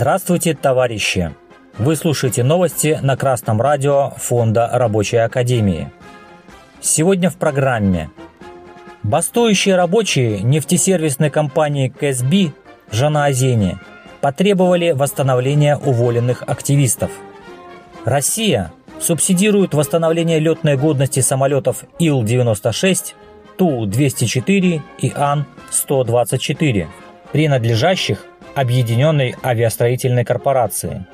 Здравствуйте, товарищи! Вы слушаете новости на Красном радио Фонда Рабочей Академии. Сегодня в программе Бастующие рабочие нефтесервисной компании КСБ в Жанаозене потребовали восстановления уволенных активистов. Россия субсидирует восстановление летной годности самолетов Ил-96, Ту-204 и Ан-124, принадлежащих Объединенной авиастроительной корпорации.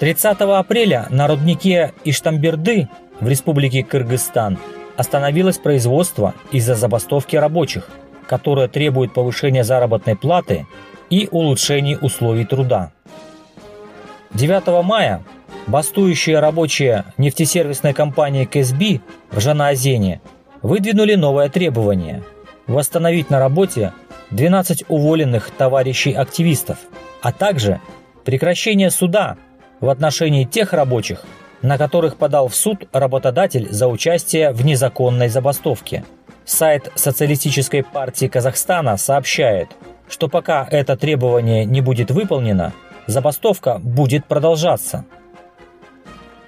30 апреля на руднике Иштамберды в Республике Кыргызстан остановилось производство из-за забастовки рабочих, которое требует повышения заработной платы и улучшений условий труда. 9 мая бастующие рабочие нефтесервисной компании КСБ в Жанаозене выдвинули новое требование – восстановить на работе 12 уволенных товарищей-активистов, а также прекращение суда в отношении тех рабочих, на которых подал в суд работодатель за участие в незаконной забастовке. Сайт Социалистической партии Казахстана сообщает, что пока это требование не будет выполнено, забастовка будет продолжаться.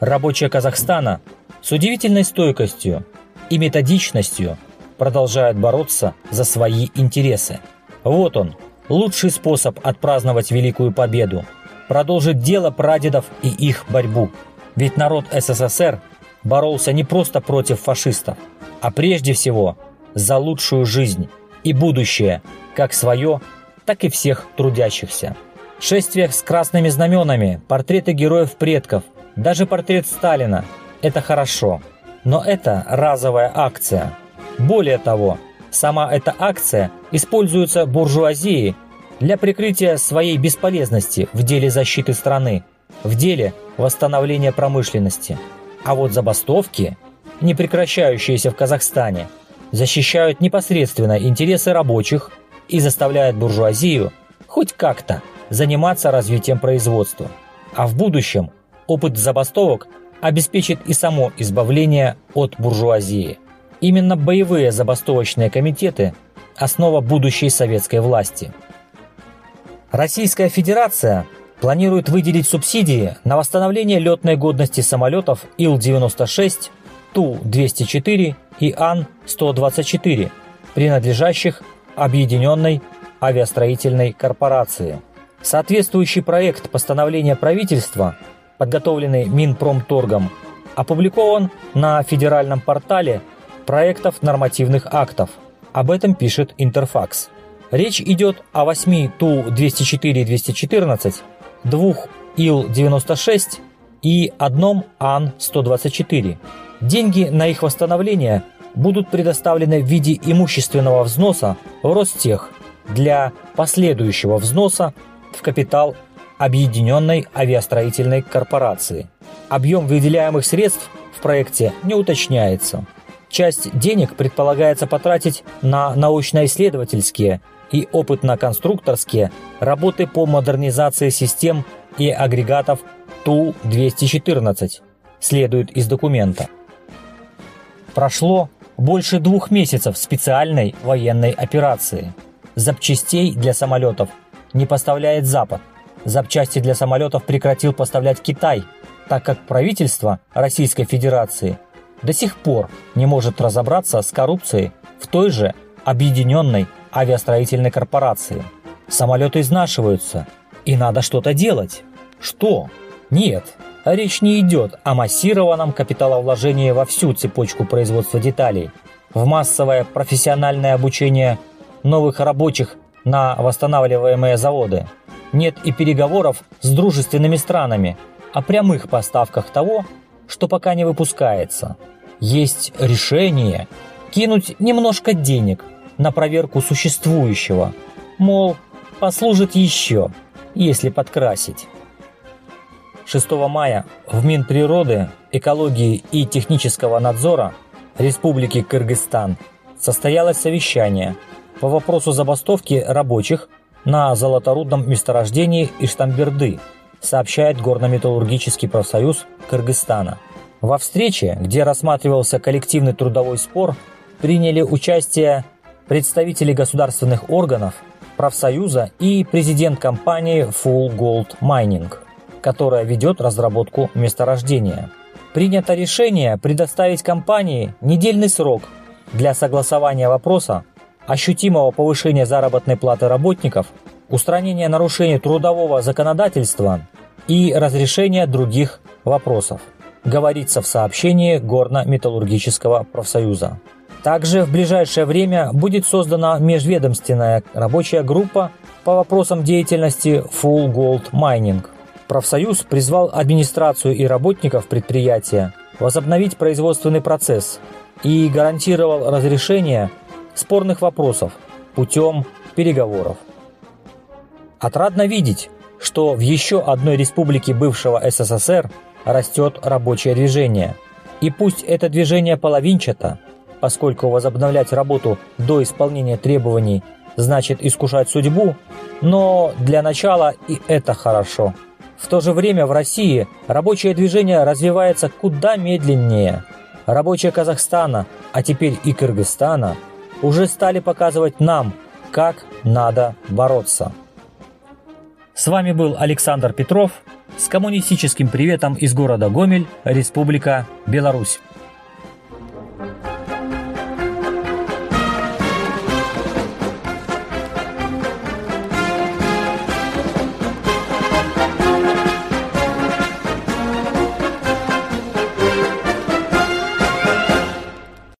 Рабочие Казахстана с удивительной стойкостью и методичностью продолжают бороться за свои интересы. Вот он, лучший способ отпраздновать Великую Победу – продолжить дело прадедов и их борьбу. Ведь народ СССР боролся не просто против фашистов, а прежде всего за лучшую жизнь и будущее, как свое, так и всех трудящихся. Шествие с красными знаменами, портреты героев предков, даже портрет Сталина – это хорошо. Но это разовая акция. Более того, сама эта акция используется буржуазией для прикрытия своей бесполезности в деле защиты страны, в деле восстановления промышленности. А вот забастовки, не прекращающиеся в Казахстане, защищают непосредственно интересы рабочих и заставляют буржуазию хоть как-то заниматься развитием производства. А в будущем опыт забастовок обеспечит и само избавление от буржуазии. Именно боевые забастовочные комитеты – основа будущей советской власти – Российская Федерация планирует выделить субсидии на восстановление летной годности самолетов Ил-96, Ту-204 и Ан-124, принадлежащих Объединенной авиастроительной корпорации. Соответствующий проект постановления правительства, подготовленный Минпромторгом, опубликован на федеральном портале проектов нормативных актов. Об этом пишет Интерфакс. Речь идет о 8 Ту-204-214, двух Ил-96 и одном Ан-124. Деньги на их восстановление будут предоставлены в виде имущественного взноса в Ростех для последующего взноса в капитал Объединенной авиастроительной корпорации. Объем выделяемых средств в проекте не уточняется. Часть денег предполагается потратить на научно-исследовательские и опытно-конструкторские работы по модернизации систем и агрегатов Ту-214, следует из документа. Прошло больше двух месяцев специальной военной операции. Запчастей для самолетов не поставляет Запад. Запчасти для самолетов прекратил поставлять Китай, так как правительство Российской Федерации до сих пор не может разобраться с коррупцией в той же объединенной авиастроительной корпорации. Самолеты изнашиваются, и надо что-то делать. Что? Нет, речь не идет о массированном капиталовложении во всю цепочку производства деталей, в массовое профессиональное обучение новых рабочих на восстанавливаемые заводы. Нет и переговоров с дружественными странами о прямых поставках того, что пока не выпускается. Есть решение кинуть немножко денег на проверку существующего, мол, послужит еще, если подкрасить. 6 мая в Минприроды, экологии и технического надзора Республики Кыргызстан состоялось совещание по вопросу забастовки рабочих на золоторудном месторождении Иштамберды, сообщает Горно-металлургический профсоюз Кыргызстана. Во встрече, где рассматривался коллективный трудовой спор, приняли участие представители государственных органов, профсоюза и президент компании Full Gold Mining, которая ведет разработку месторождения. Принято решение предоставить компании недельный срок для согласования вопроса ощутимого повышения заработной платы работников, устранения нарушений трудового законодательства и разрешения других вопросов, говорится в сообщении Горно-металлургического профсоюза. Также в ближайшее время будет создана межведомственная рабочая группа по вопросам деятельности Full Gold Mining. Профсоюз призвал администрацию и работников предприятия возобновить производственный процесс и гарантировал разрешение спорных вопросов путем переговоров. Отрадно видеть, что в еще одной республике бывшего СССР растет рабочее движение. И пусть это движение половинчато, поскольку возобновлять работу до исполнения требований значит искушать судьбу, но для начала и это хорошо. В то же время в России рабочее движение развивается куда медленнее. Рабочие Казахстана, а теперь и Кыргызстана, уже стали показывать нам, как надо бороться. С вами был Александр Петров с коммунистическим приветом из города Гомель, Республика Беларусь.